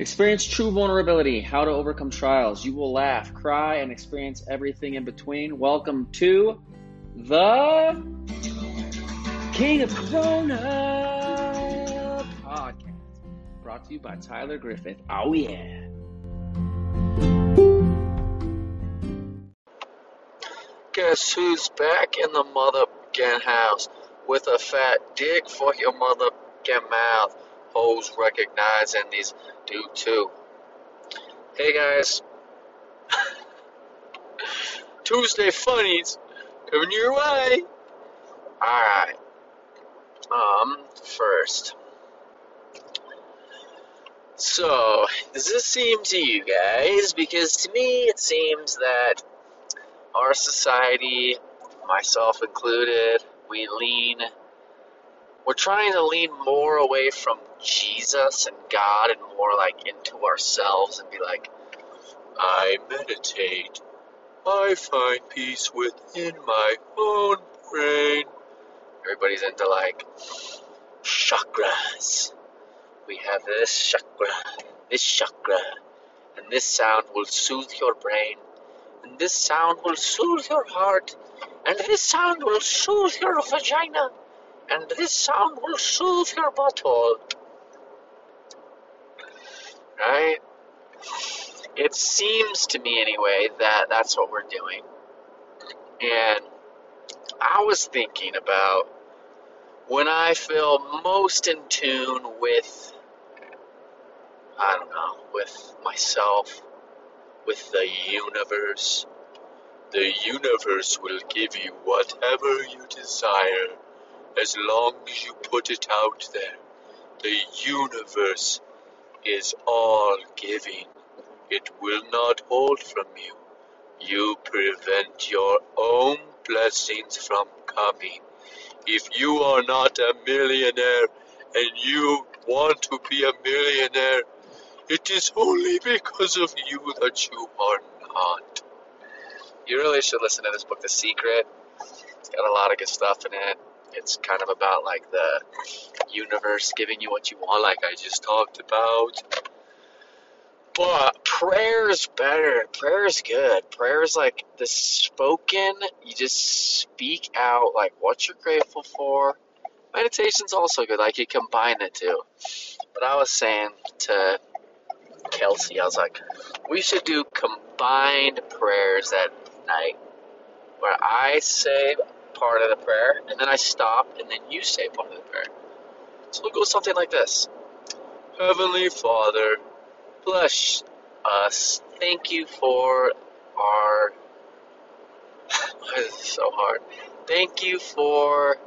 Experience true vulnerability, how to overcome trials. You will laugh, cry, and experience everything in between. Welcome to the King of Corona podcast, brought to you by Tyler Griffith. Oh, yeah. Guess who's back in the motherfucking house with a fat dick for your motherfucking mouth? Hoes recognizing these do too. Hey guys, Tuesday funnies coming your way. Alright, um, first. So, does this seem to you guys? Because to me, it seems that our society, myself included, we lean, we're trying to lean more away from Jesus and God and more like into ourselves and be like, I meditate. I find peace within my own brain. Everybody's into like chakras. We have this chakra, this chakra, and this sound will soothe your brain, and this sound will soothe your heart, and this sound will soothe your vagina, and this sound will soothe your butthole. Right? It seems to me, anyway, that that's what we're doing. And I was thinking about when I feel most in tune with, I don't know, with myself, with the universe. The universe will give you whatever you desire as long as you put it out there. The universe is all giving. It will not hold from you. You prevent your own blessings from coming. If you are not a millionaire and you want to be a millionaire, it is only because of you that you are not. You really should listen to this book, The Secret. It's got a lot of good stuff in it. It's kind of about like the universe giving you what you want, like I just talked about. But prayer is better. Prayer is good. Prayer is like the spoken, you just speak out like what you're grateful for. Meditation's also good, like you combine the two. But I was saying to Kelsey, I was like, we should do combined prayers at night where I say part of the prayer and then I stop and then you say part of the prayer. So we'll go something like this Heavenly Father, bless us. Thank you for our. Why is so hard? Thank you for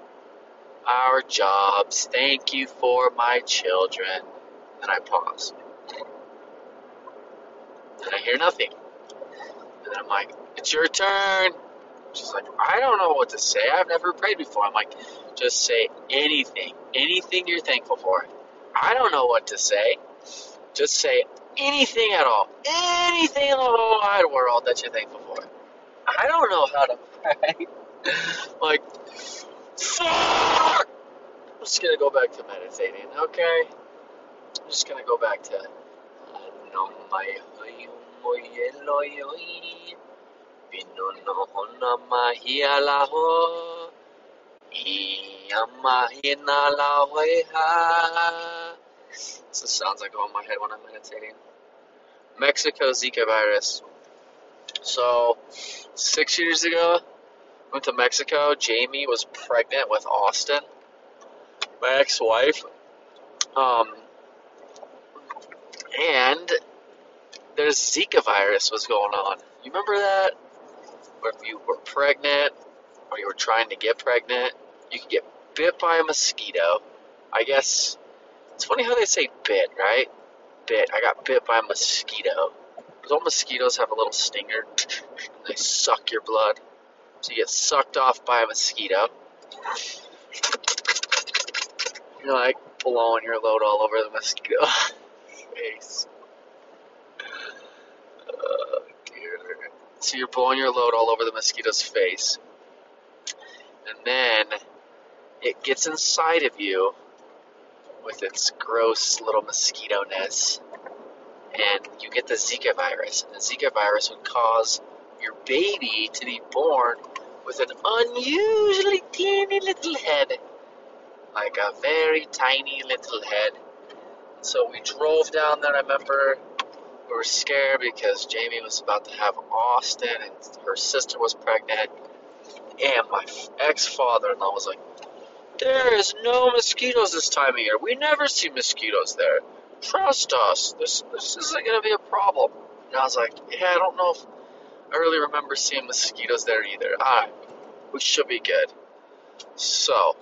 our jobs. Thank you for my children. And I pause. And I hear nothing. And then I'm like, it's your turn. She's like, I don't know what to say. I've never prayed before. I'm like, just say anything. Anything you're thankful for. I don't know what to say. Just say anything at all. Anything in the whole wide world that you're thankful for. I don't know how to pray. like, fuck! I'm just gonna go back to meditating, okay? I'm just gonna go back to. Uh, So it sounds like on my head when I'm meditating. Mexico Zika virus. So, six years ago, went to Mexico. Jamie was pregnant with Austin, my ex-wife. Um, and there's Zika virus was going on. You remember that? If you were pregnant or you were trying to get pregnant, you could get bit by a mosquito. I guess it's funny how they say bit, right? Bit. I got bit by a mosquito. All mosquitoes have a little stinger. They suck your blood. So you get sucked off by a mosquito. You're like blowing your load all over the mosquito face. Dear. So you're blowing your load all over the mosquito's face. And then it gets inside of you with its gross little mosquito ness. and you get the Zika virus. And the Zika virus would cause your baby to be born with an unusually teeny little head, like a very tiny little head. So we drove down there. I remember we were scared because Jamie was about to have Austin, and her sister was pregnant. And my ex father in law was like, There is no mosquitoes this time of year. We never see mosquitoes there. Trust us. This, this isn't going to be a problem. And I was like, Yeah, I don't know if I really remember seeing mosquitoes there either. Alright, we should be good. So,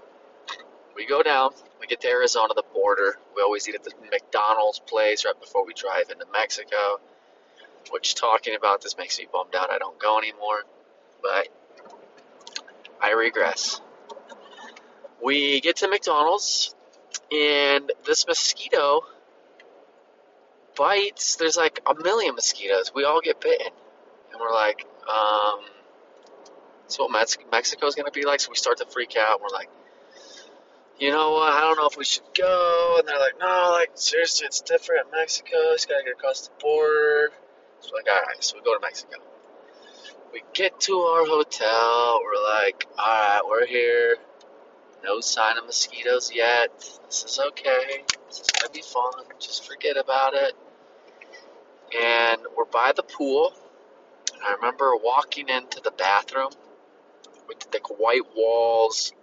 we go down, we get to Arizona, the border. We always eat at the McDonald's place right before we drive into Mexico. Which, talking about this makes me bummed out. I don't go anymore. But I regress. We get to McDonald's, and this mosquito bites. There's like a million mosquitoes. We all get bitten. And we're like, um, that's what Mex- Mexico's to be like. So we start to freak out. We're like, you know what? I don't know if we should go. And they're like, no, like, seriously, it's different in Mexico. It's got to get across the border. So we're like, all right. So we go to Mexico. We get to our hotel. We're like, all right, we're here. No sign of mosquitoes yet. This is okay. This is going to be fun. Just forget about it. And we're by the pool. And I remember walking into the bathroom with like white walls.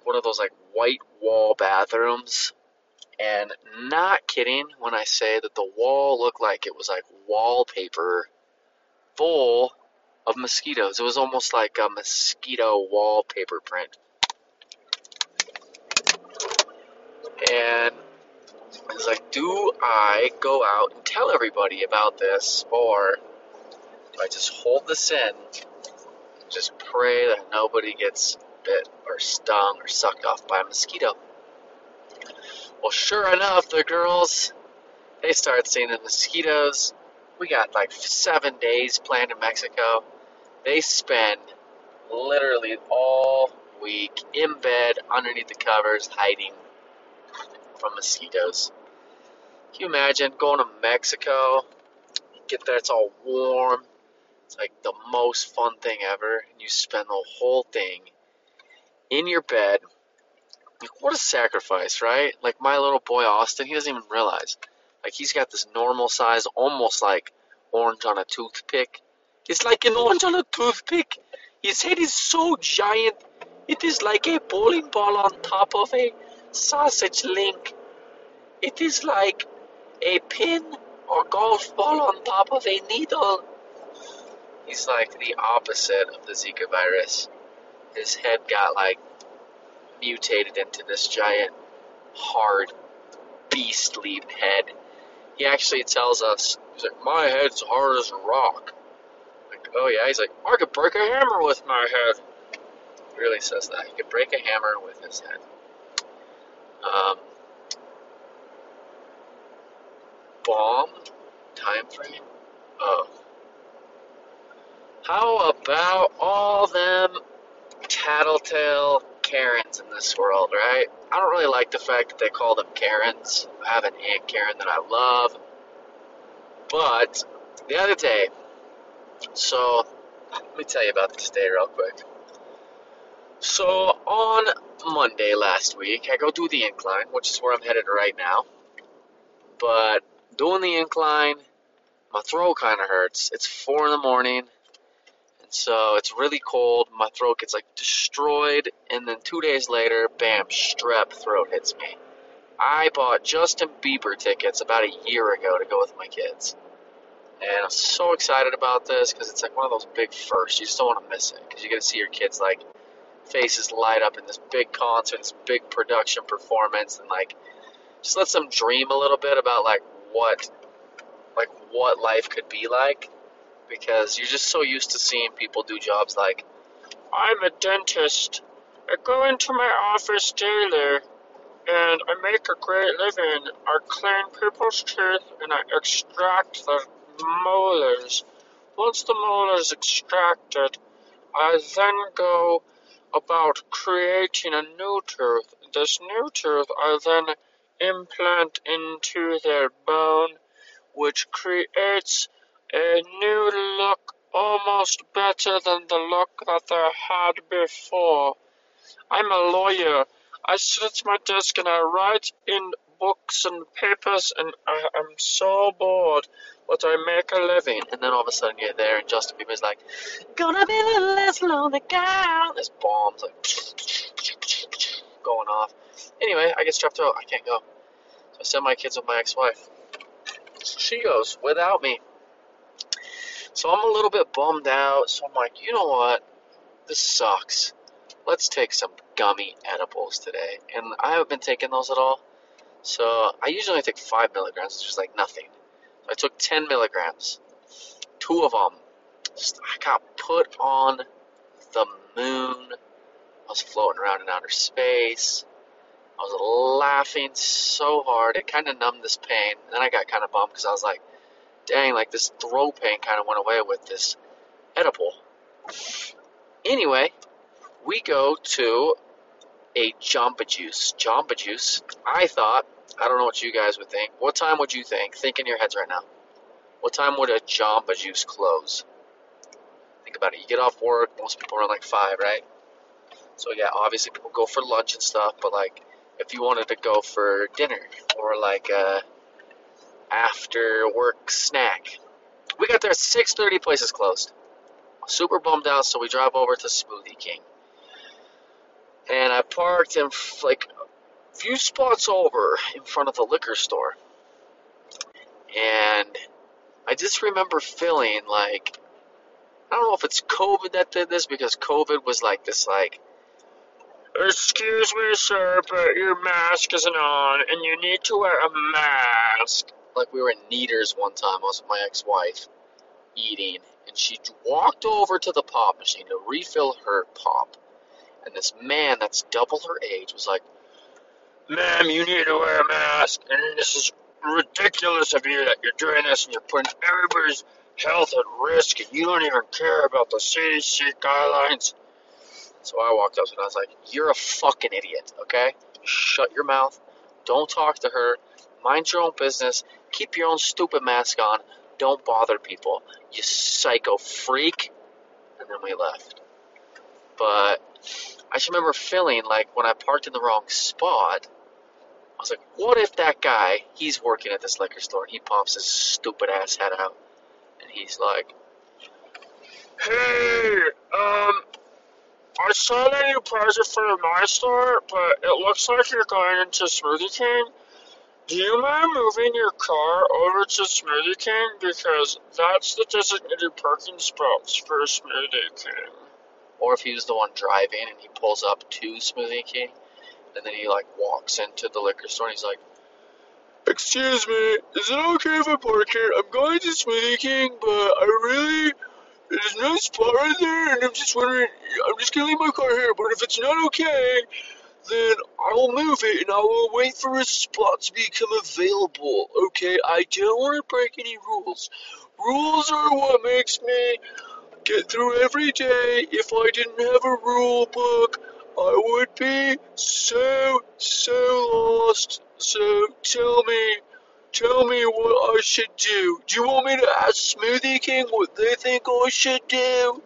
It's one of those like white wall bathrooms. And not kidding when I say that the wall looked like it was like wallpaper full of mosquitoes. It was almost like a mosquito wallpaper print. And I was like, do I go out and tell everybody about this, or do I just hold this in just pray that nobody gets bit or stung or sucked off by a mosquito? Well, sure enough, the girls, they started seeing the mosquitoes. We got like seven days planned in Mexico. They spend literally all week in bed underneath the covers hiding from mosquitoes. Can you imagine going to Mexico? Get there, it's all warm. It's like the most fun thing ever. And you spend the whole thing in your bed. Like, what a sacrifice, right? Like my little boy Austin, he doesn't even realize. Like he's got this normal size, almost like orange on a toothpick. It's like an orange on a toothpick. His head is so giant. It is like a bowling ball on top of a sausage link. It is like a pin or golf ball on top of a needle. He's like the opposite of the Zika virus. His head got like mutated into this giant, hard, beastly head. He actually tells us, he's like, my head's hard as a rock. Like, oh yeah, he's like, I could break a hammer with my head. He really says that. He could break a hammer with his head. Um, bomb time frame. Oh. How about all them tattletale Karens in this world, right? I don't really like the fact that they call them Karens. I have an Aunt Karen that I love. But the other day, so let me tell you about this day real quick. So on Monday last week, I go do the incline, which is where I'm headed right now. But doing the incline, my throat kind of hurts. It's four in the morning, so it's really cold. My throat gets like destroyed, and then two days later, bam, strep throat hits me. I bought Justin Bieber tickets about a year ago to go with my kids. And I'm so excited about this because it's like one of those big firsts. You just don't want to miss it because you get to see your kids like faces light up in this big concert, this big production performance, and like just lets them dream a little bit about like what like what life could be like because you're just so used to seeing people do jobs like I'm a dentist. I go into my office daily and I make a great living. I clean people's teeth and I extract the molars. Once the molars extracted, I then go about creating a new tooth. This new tooth I then implant into their bone which creates a new look almost better than the look that they had before. I'm a lawyer. I sit at my desk and I write in books and papers, and I am so bored, but I make a living. And then all of a sudden you're there, and Justin Bieber's like, "Gonna be little less lonely, girl." There's bombs like going off. Anyway, I get strapped out. I can't go. So I send my kids with my ex-wife. She goes without me. So I'm a little bit bummed out. So I'm like, you know what? This sucks. Let's take some gummy edibles today. And I haven't been taking those at all. So I usually only take five milligrams, which is like nothing. So I took 10 milligrams. Two of them. Just, I got put on the moon. I was floating around in outer space. I was laughing so hard. It kind of numbed this pain. And then I got kind of bummed because I was like, dang, like this throat pain kind of went away with this edible. Anyway, we go to a Jamba Juice. Jamba Juice, I thought, I don't know what you guys would think. What time would you think? Think in your heads right now. What time would a Jamba Juice close? Think about it. You get off work, most people are like 5, right? So, yeah, obviously people go for lunch and stuff, but like if you wanted to go for dinner or like a after work snack. We got there at 6:30. Places closed. Super bummed out, so we drive over to Smoothie King. And I parked in like a few spots over in front of the liquor store. And I just remember feeling like I don't know if it's COVID that did this because COVID was like this like Excuse me, sir, but your mask isn't on, and you need to wear a mask. Like we were in Kneaders one time, I was with my ex-wife eating, and she walked over to the pop machine to refill her pop, and this man that's double her age was like, "Ma'am, you need to wear a mask, and this is ridiculous of you that you're doing this, and you're putting everybody's health at risk, and you don't even care about the CDC guidelines." So I walked up and I was like, You're a fucking idiot, okay? Shut your mouth. Don't talk to her. Mind your own business. Keep your own stupid mask on. Don't bother people. You psycho freak. And then we left. But I just remember feeling like when I parked in the wrong spot, I was like, what if that guy, he's working at this liquor store, and he pops his stupid ass head out, and he's like, hey, um, I saw that you purchased it for my store, but it looks like you're going into Smoothie King. Do you mind moving your car over to Smoothie King? Because that's the designated parking spots for Smoothie King. Or if he was the one driving and he pulls up to Smoothie King, and then he like walks into the liquor store and he's like, Excuse me, is it okay if I park here? I'm going to Smoothie King, but I really there's no spot right there, and I'm just wondering, I'm just gonna leave my car here, but if it's not okay, then I will move it and I will wait for a spot to become available. Okay, I don't want to break any rules. Rules are what makes me get through every day. If I didn't have a rule book, I would be so, so lost. So tell me, Tell me what I should do. Do you want me to ask Smoothie King what they think I should do?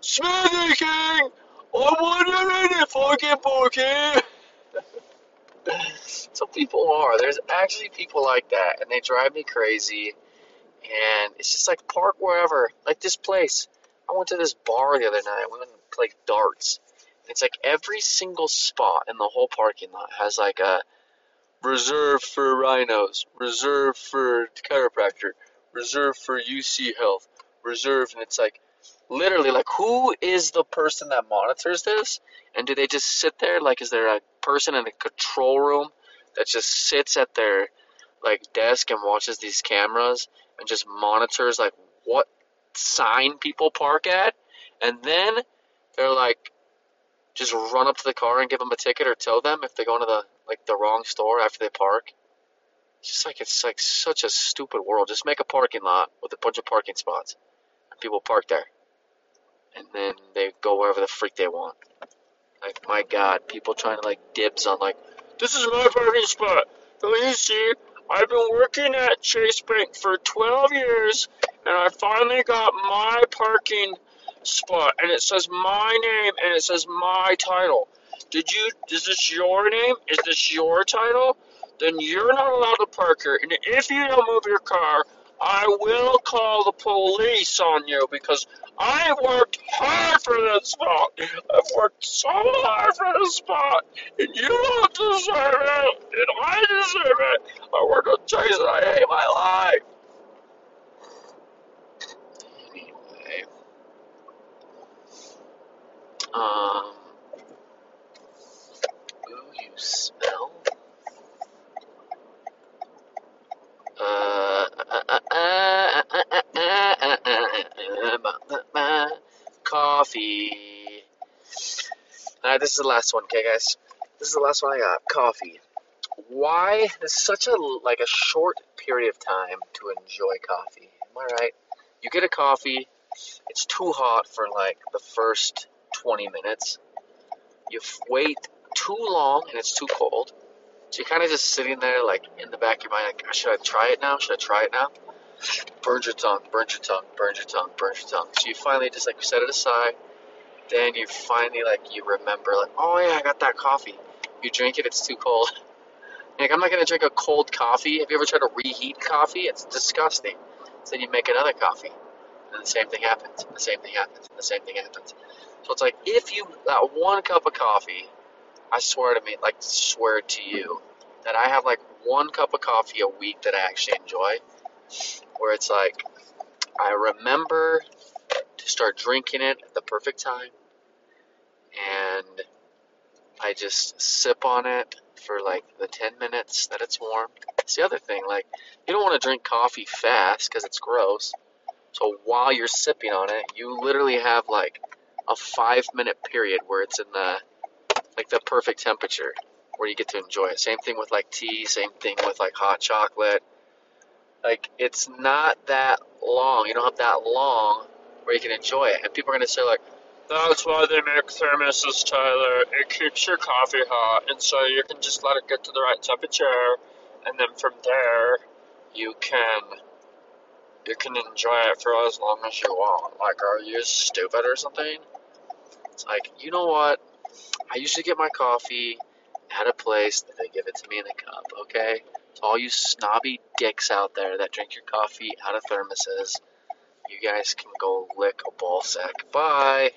Smoothie King! I'm wondering if I can park here. so people are. There's actually people like that, and they drive me crazy. And it's just like park wherever. Like this place. I went to this bar the other night. We went and played darts. It's like every single spot in the whole parking lot has like a reserved for rhinos, reserved for chiropractor, reserved for UC Health, reserved, and it's like literally like who is the person that monitors this? And do they just sit there? Like, is there a person in a control room that just sits at their like desk and watches these cameras and just monitors like what sign people park at? And then they're like, just run up to the car and give them a ticket or tell them if they go into the like the wrong store after they park. It's just like it's like such a stupid world. Just make a parking lot with a bunch of parking spots, and people park there, and then they go wherever the freak they want. Like my God, people trying to like dibs on like this is my parking spot. Don't you see? I've been working at Chase Bank for 12 years, and I finally got my parking spot, and it says my name and it says my title. Did you? Is this your name? Is this your title? Then you're not allowed to park here, and if you don't move your car, I will call the police on you because I worked hard for this spot. I've worked so hard for this spot, and you don't deserve it, and I deserve it. I work on and I hate my life. Anyway. Um. Ooh, you smell. Uh, coffee. Alright, uh, this is the last one, okay, guys? This is the last one I got. Coffee. Why? is such a like a short period of time to enjoy coffee. Am I right? You get a coffee. It's too hot for like the first 20 minutes. You wait too long and it's too cold. So you're kind of just sitting there, like in the back of your mind, like, ah, should I try it now? Should I try it now? Burns your tongue, burns your tongue, burns your tongue, burns your tongue. So you finally just like set it aside. Then you finally like you remember, like, oh yeah, I got that coffee. You drink it, it's too cold. Like I'm not gonna drink a cold coffee. Have you ever tried to reheat coffee? It's disgusting. So then you make another coffee, and the same thing happens. The same thing happens. The same thing happens. So it's like if you that one cup of coffee, I swear to me, like swear to you, that I have like one cup of coffee a week that I actually enjoy, where it's like I remember start drinking it at the perfect time, and I just sip on it for like the 10 minutes that it's warm. It's the other thing, like, you don't want to drink coffee fast because it's gross. So while you're sipping on it, you literally have like a five minute period where it's in the like the perfect temperature where you get to enjoy it. Same thing with like tea, same thing with like hot chocolate. Like it's not that long. You don't have that long where you can enjoy it. And people are gonna say like, That's why they make thermoses, Tyler. It keeps your coffee hot, and so you can just let it get to the right temperature, and then from there, you can you can enjoy it for as long as you want. Like, are you stupid or something? It's like, you know what? I usually get my coffee at a place that they give it to me in a cup, okay? To all you snobby dicks out there that drink your coffee out of thermoses, you guys can go lick a ball sack. Bye!